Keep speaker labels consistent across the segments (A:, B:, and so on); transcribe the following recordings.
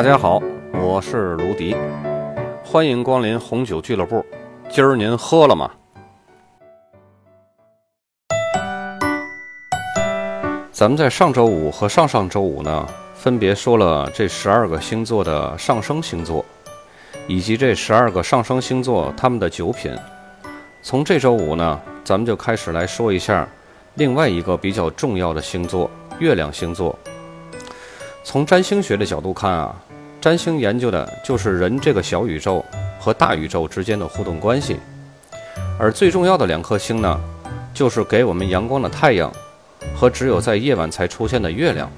A: 大家好，我是卢迪，欢迎光临红酒俱乐部。今儿您喝了吗？咱们在上周五和上上周五呢，分别说了这十二个星座的上升星座，以及这十二个上升星座他们的酒品。从这周五呢，咱们就开始来说一下另外一个比较重要的星座——月亮星座。从占星学的角度看啊，占星研究的就是人这个小宇宙和大宇宙之间的互动关系，而最重要的两颗星呢，就是给我们阳光的太阳和只有在夜晚才出现的月亮。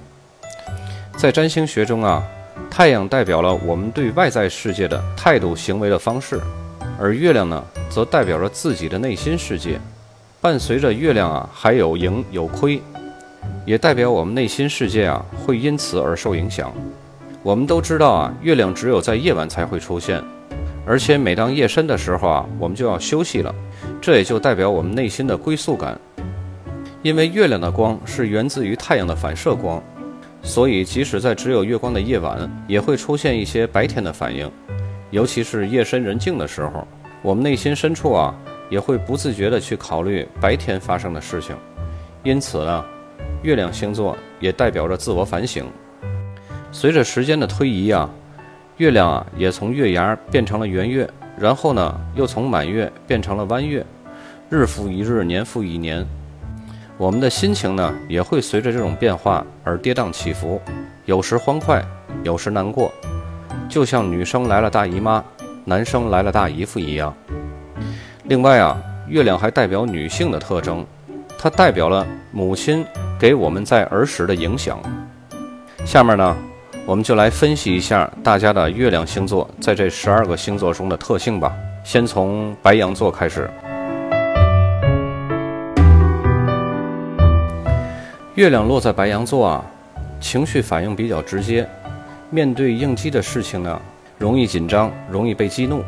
A: 在占星学中啊，太阳代表了我们对外在世界的态度、行为的方式，而月亮呢，则代表着自己的内心世界。伴随着月亮啊，还有盈有亏。也代表我们内心世界啊会因此而受影响。我们都知道啊，月亮只有在夜晚才会出现，而且每当夜深的时候啊，我们就要休息了。这也就代表我们内心的归宿感。因为月亮的光是源自于太阳的反射光，所以即使在只有月光的夜晚，也会出现一些白天的反应。尤其是夜深人静的时候，我们内心深处啊也会不自觉地去考虑白天发生的事情。因此呢。月亮星座也代表着自我反省。随着时间的推移啊，月亮啊也从月牙变成了圆月，然后呢又从满月变成了弯月，日复一日，年复一年。我们的心情呢也会随着这种变化而跌宕起伏，有时欢快，有时难过，就像女生来了大姨妈，男生来了大姨夫一样。另外啊，月亮还代表女性的特征，它代表了母亲。给我们在儿时的影响。下面呢，我们就来分析一下大家的月亮星座在这十二个星座中的特性吧。先从白羊座开始。月亮落在白羊座啊，情绪反应比较直接，面对应激的事情呢，容易紧张，容易被激怒。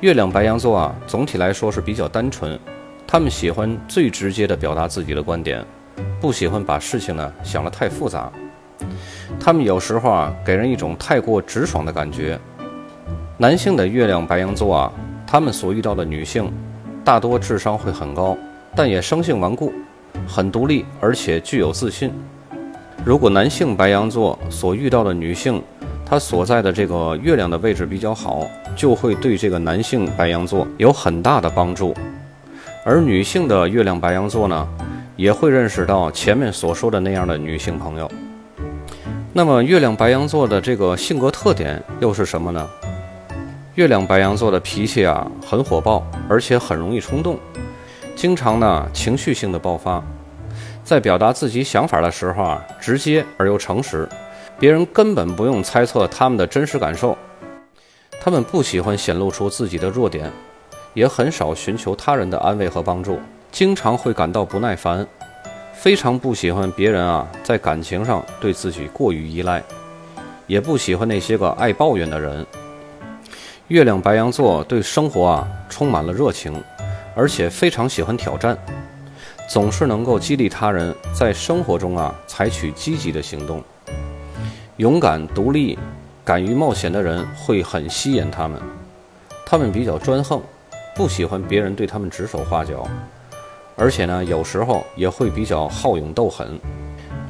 A: 月亮白羊座啊，总体来说是比较单纯，他们喜欢最直接的表达自己的观点。不喜欢把事情呢想得太复杂，他们有时候啊给人一种太过直爽的感觉。男性的月亮白羊座啊，他们所遇到的女性，大多智商会很高，但也生性顽固，很独立，而且具有自信。如果男性白羊座所遇到的女性，她所在的这个月亮的位置比较好，就会对这个男性白羊座有很大的帮助。而女性的月亮白羊座呢？也会认识到前面所说的那样的女性朋友。那么，月亮白羊座的这个性格特点又是什么呢？月亮白羊座的脾气啊很火爆，而且很容易冲动，经常呢情绪性的爆发，在表达自己想法的时候啊直接而又诚实，别人根本不用猜测他们的真实感受。他们不喜欢显露出自己的弱点，也很少寻求他人的安慰和帮助。经常会感到不耐烦，非常不喜欢别人啊在感情上对自己过于依赖，也不喜欢那些个爱抱怨的人。月亮白羊座对生活啊充满了热情，而且非常喜欢挑战，总是能够激励他人在生活中啊采取积极的行动。勇敢、独立、敢于冒险的人会很吸引他们。他们比较专横，不喜欢别人对他们指手画脚。而且呢，有时候也会比较好勇斗狠。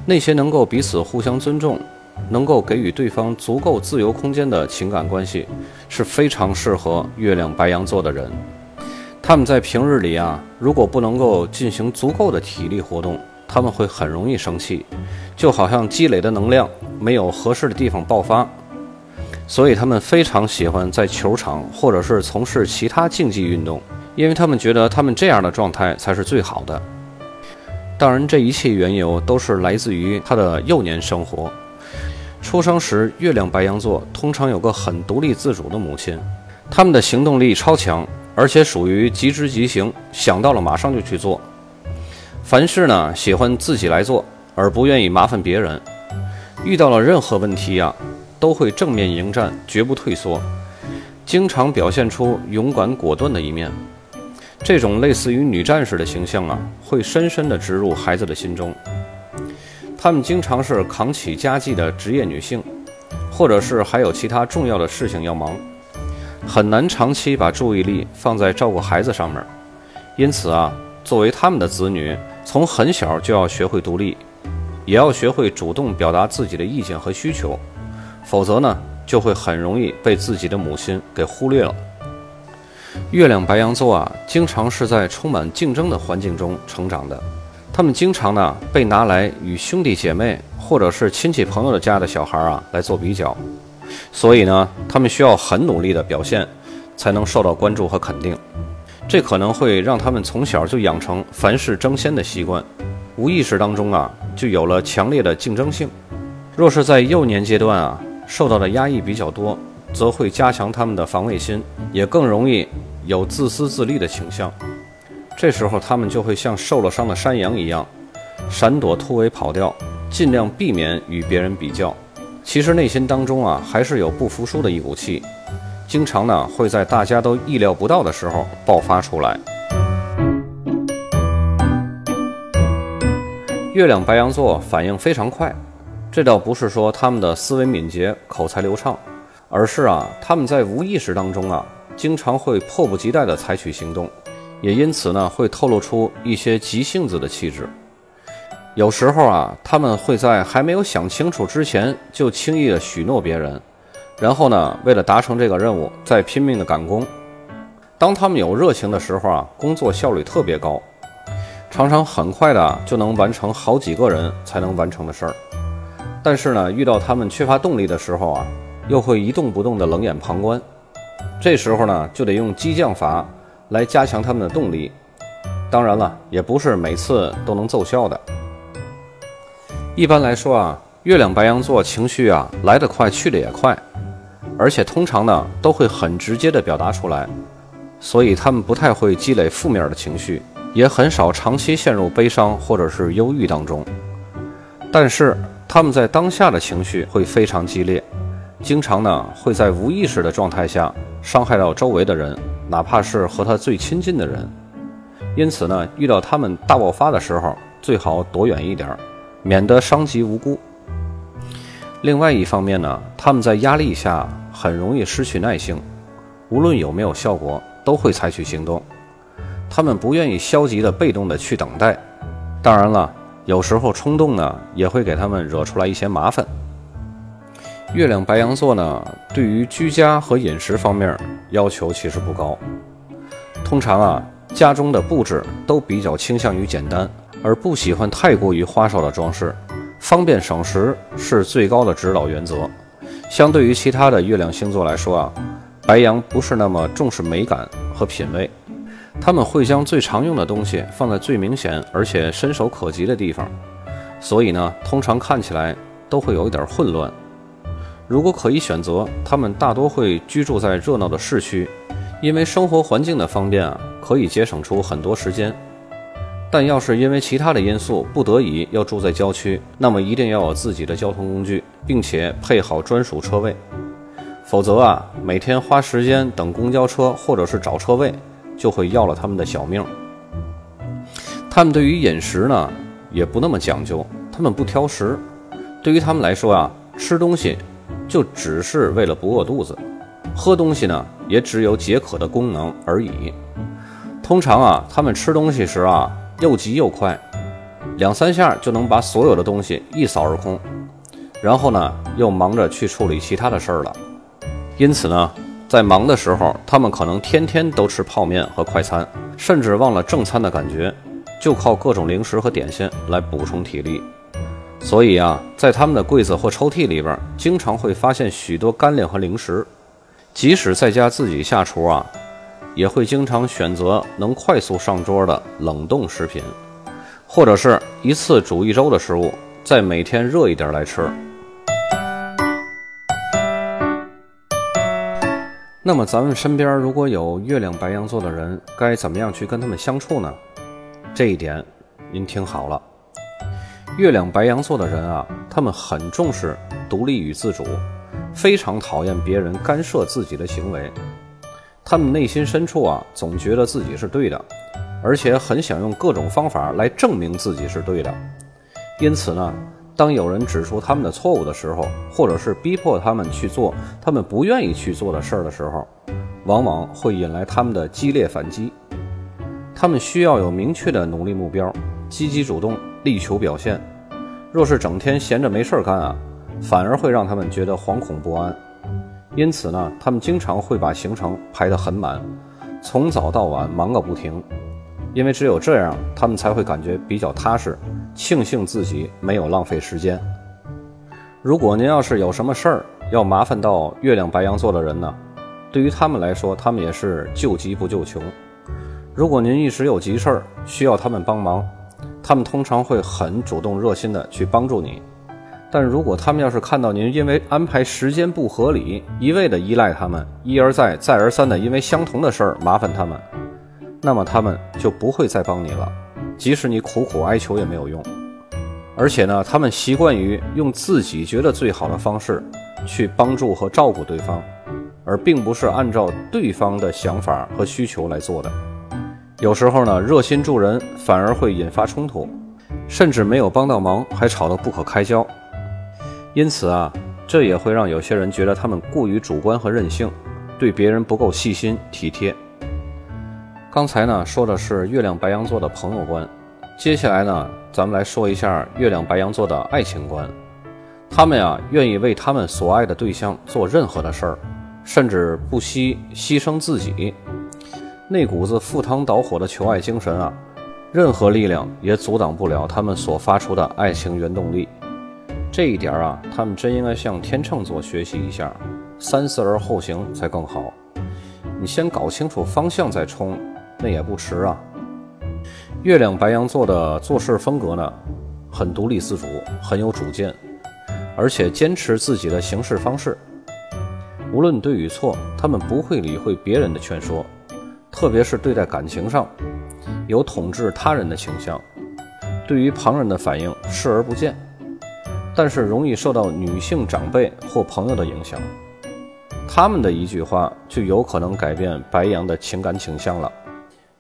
A: 那些能够彼此互相尊重，能够给予对方足够自由空间的情感关系，是非常适合月亮白羊座的人。他们在平日里啊，如果不能够进行足够的体力活动，他们会很容易生气，就好像积累的能量没有合适的地方爆发。所以他们非常喜欢在球场或者是从事其他竞技运动。因为他们觉得他们这样的状态才是最好的。当然，这一切缘由都是来自于他的幼年生活。出生时，月亮白羊座通常有个很独立自主的母亲，他们的行动力超强，而且属于即知即行，想到了马上就去做。凡事呢，喜欢自己来做，而不愿意麻烦别人。遇到了任何问题呀，都会正面迎战，绝不退缩，经常表现出勇敢果断的一面。这种类似于女战士的形象啊，会深深地植入孩子的心中。她们经常是扛起家计的职业女性，或者是还有其他重要的事情要忙，很难长期把注意力放在照顾孩子上面。因此啊，作为他们的子女，从很小就要学会独立，也要学会主动表达自己的意见和需求，否则呢，就会很容易被自己的母亲给忽略了。月亮白羊座啊，经常是在充满竞争的环境中成长的。他们经常呢被拿来与兄弟姐妹或者是亲戚朋友的家的小孩啊来做比较，所以呢，他们需要很努力的表现，才能受到关注和肯定。这可能会让他们从小就养成凡事争先的习惯，无意识当中啊就有了强烈的竞争性。若是在幼年阶段啊受到的压抑比较多，则会加强他们的防卫心，也更容易有自私自利的倾向。这时候，他们就会像受了伤的山羊一样，闪躲突围跑掉，尽量避免与别人比较。其实内心当中啊，还是有不服输的一股气，经常呢会在大家都意料不到的时候爆发出来。月亮白羊座反应非常快，这倒不是说他们的思维敏捷、口才流畅，而是啊他们在无意识当中啊，经常会迫不及待地采取行动。也因此呢，会透露出一些急性子的气质。有时候啊，他们会在还没有想清楚之前，就轻易的许诺别人，然后呢，为了达成这个任务，再拼命的赶工。当他们有热情的时候啊，工作效率特别高，常常很快的就能完成好几个人才能完成的事儿。但是呢，遇到他们缺乏动力的时候啊，又会一动不动的冷眼旁观。这时候呢，就得用激将法。来加强他们的动力，当然了，也不是每次都能奏效的。一般来说啊，月亮白羊座情绪啊来得快，去得也快，而且通常呢都会很直接的表达出来，所以他们不太会积累负面的情绪，也很少长期陷入悲伤或者是忧郁当中。但是他们在当下的情绪会非常激烈，经常呢会在无意识的状态下伤害到周围的人。哪怕是和他最亲近的人，因此呢，遇到他们大爆发的时候，最好躲远一点，免得伤及无辜。另外一方面呢，他们在压力下很容易失去耐性，无论有没有效果，都会采取行动。他们不愿意消极的、被动的去等待。当然了，有时候冲动呢，也会给他们惹出来一些麻烦。月亮白羊座呢，对于居家和饮食方面要求其实不高。通常啊，家中的布置都比较倾向于简单，而不喜欢太过于花哨的装饰。方便省时是最高的指导原则。相对于其他的月亮星座来说啊，白羊不是那么重视美感和品味，他们会将最常用的东西放在最明显而且伸手可及的地方，所以呢，通常看起来都会有一点混乱。如果可以选择，他们大多会居住在热闹的市区，因为生活环境的方便啊，可以节省出很多时间。但要是因为其他的因素不得已要住在郊区，那么一定要有自己的交通工具，并且配好专属车位，否则啊，每天花时间等公交车或者是找车位，就会要了他们的小命。他们对于饮食呢，也不那么讲究，他们不挑食。对于他们来说啊，吃东西。就只是为了不饿肚子，喝东西呢也只有解渴的功能而已。通常啊，他们吃东西时啊又急又快，两三下就能把所有的东西一扫而空，然后呢又忙着去处理其他的事儿了。因此呢，在忙的时候，他们可能天天都吃泡面和快餐，甚至忘了正餐的感觉，就靠各种零食和点心来补充体力。所以啊，在他们的柜子或抽屉里边，经常会发现许多干粮和零食。即使在家自己下厨啊，也会经常选择能快速上桌的冷冻食品，或者是一次煮一周的食物，再每天热一点来吃。那么，咱们身边如果有月亮白羊座的人，该怎么样去跟他们相处呢？这一点，您听好了。月亮白羊座的人啊，他们很重视独立与自主，非常讨厌别人干涉自己的行为。他们内心深处啊，总觉得自己是对的，而且很想用各种方法来证明自己是对的。因此呢，当有人指出他们的错误的时候，或者是逼迫他们去做他们不愿意去做的事儿的时候，往往会引来他们的激烈反击。他们需要有明确的努力目标，积极主动，力求表现。若是整天闲着没事儿干啊，反而会让他们觉得惶恐不安。因此呢，他们经常会把行程排得很满，从早到晚忙个不停。因为只有这样，他们才会感觉比较踏实，庆幸自己没有浪费时间。如果您要是有什么事儿要麻烦到月亮白羊座的人呢，对于他们来说，他们也是救急不救穷。如果您一时有急事儿需要他们帮忙，他们通常会很主动热心的去帮助你。但如果他们要是看到您因为安排时间不合理，一味的依赖他们，一而再、再而三的因为相同的事儿麻烦他们，那么他们就不会再帮你了。即使你苦苦哀求也没有用。而且呢，他们习惯于用自己觉得最好的方式去帮助和照顾对方，而并不是按照对方的想法和需求来做的。有时候呢，热心助人反而会引发冲突，甚至没有帮到忙还吵得不可开交。因此啊，这也会让有些人觉得他们过于主观和任性，对别人不够细心体贴。刚才呢说的是月亮白羊座的朋友观，接下来呢咱们来说一下月亮白羊座的爱情观。他们呀愿意为他们所爱的对象做任何的事儿，甚至不惜牺牲自己。那股子赴汤蹈火的求爱精神啊，任何力量也阻挡不了他们所发出的爱情原动力。这一点啊，他们真应该向天秤座学习一下，三思而后行才更好。你先搞清楚方向再冲，那也不迟啊。月亮白羊座的做事风格呢，很独立自主，很有主见，而且坚持自己的行事方式。无论对与错，他们不会理会别人的劝说，特别是对待感情上，有统治他人的倾向。对于旁人的反应视而不见。但是容易受到女性长辈或朋友的影响，他们的一句话就有可能改变白羊的情感倾向了。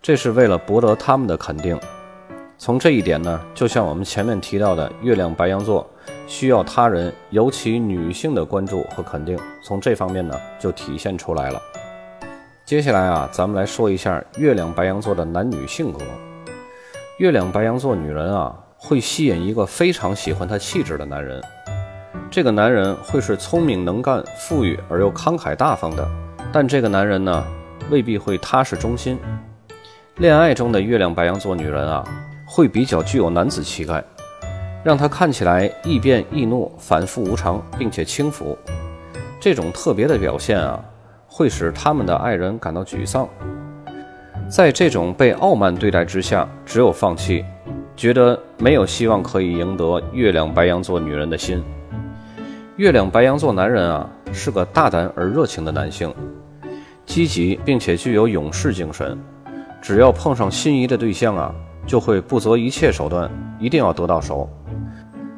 A: 这是为了博得他们的肯定。从这一点呢，就像我们前面提到的，月亮白羊座需要他人，尤其女性的关注和肯定，从这方面呢就体现出来了。接下来啊，咱们来说一下月亮白羊座的男女性格。月亮白羊座女人啊。会吸引一个非常喜欢她气质的男人，这个男人会是聪明能干、富裕而又慷慨大方的，但这个男人呢，未必会踏实忠心。恋爱中的月亮白羊座女人啊，会比较具有男子气概，让他看起来易变易怒、反复无常，并且轻浮。这种特别的表现啊，会使他们的爱人感到沮丧。在这种被傲慢对待之下，只有放弃。觉得没有希望可以赢得月亮白羊座女人的心。月亮白羊座男人啊，是个大胆而热情的男性，积极并且具有勇士精神。只要碰上心仪的对象啊，就会不择一切手段，一定要得到手。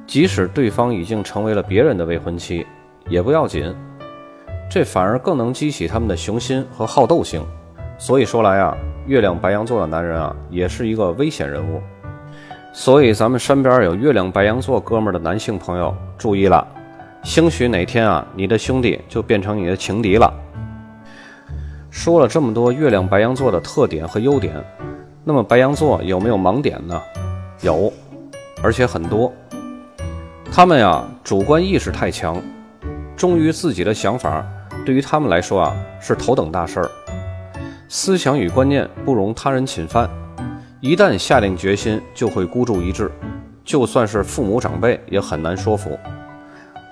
A: 即使对方已经成为了别人的未婚妻，也不要紧，这反而更能激起他们的雄心和好斗性。所以说来啊，月亮白羊座的男人啊，也是一个危险人物。所以，咱们身边有月亮白羊座哥们的男性朋友注意了，兴许哪天啊，你的兄弟就变成你的情敌了。说了这么多月亮白羊座的特点和优点，那么白羊座有没有盲点呢？有，而且很多。他们呀，主观意识太强，忠于自己的想法，对于他们来说啊，是头等大事儿。思想与观念不容他人侵犯。一旦下定决心，就会孤注一掷，就算是父母长辈也很难说服。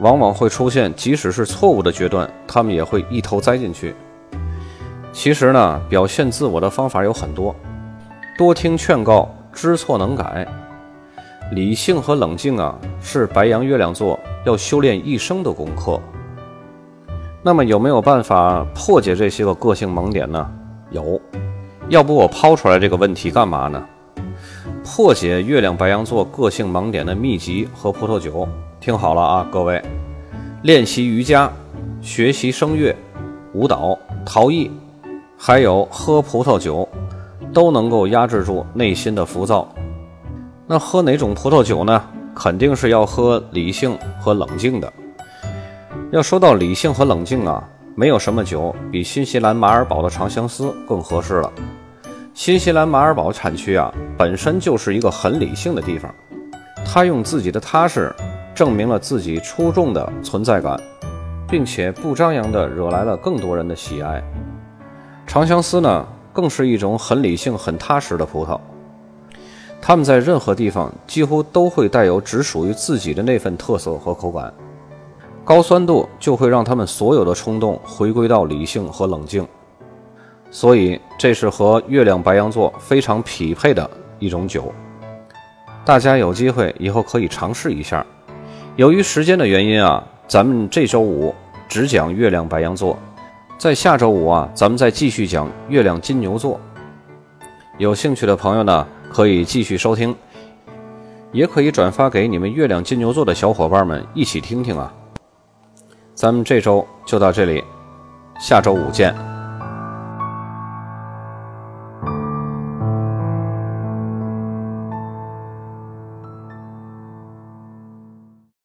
A: 往往会出现，即使是错误的决断，他们也会一头栽进去。其实呢，表现自我的方法有很多，多听劝告，知错能改。理性和冷静啊，是白羊月亮座要修炼一生的功课。那么有没有办法破解这些个个性盲点呢？有。要不我抛出来这个问题干嘛呢？破解月亮白羊座个性盲点的秘籍和葡萄酒，听好了啊，各位！练习瑜伽、学习声乐、舞蹈、陶艺，还有喝葡萄酒，都能够压制住内心的浮躁。那喝哪种葡萄酒呢？肯定是要喝理性和冷静的。要说到理性和冷静啊，没有什么酒比新西兰马尔堡的长相思更合适了。新西兰马尔堡产区啊，本身就是一个很理性的地方，他用自己的踏实证明了自己出众的存在感，并且不张扬地惹来了更多人的喜爱。长相思呢，更是一种很理性、很踏实的葡萄，它们在任何地方几乎都会带有只属于自己的那份特色和口感。高酸度就会让他们所有的冲动回归到理性和冷静，所以这是和月亮白羊座非常匹配的一种酒。大家有机会以后可以尝试一下。由于时间的原因啊，咱们这周五只讲月亮白羊座，在下周五啊，咱们再继续讲月亮金牛座。有兴趣的朋友呢，可以继续收听，也可以转发给你们月亮金牛座的小伙伴们一起听听啊。咱们这周就到这里，下周五见。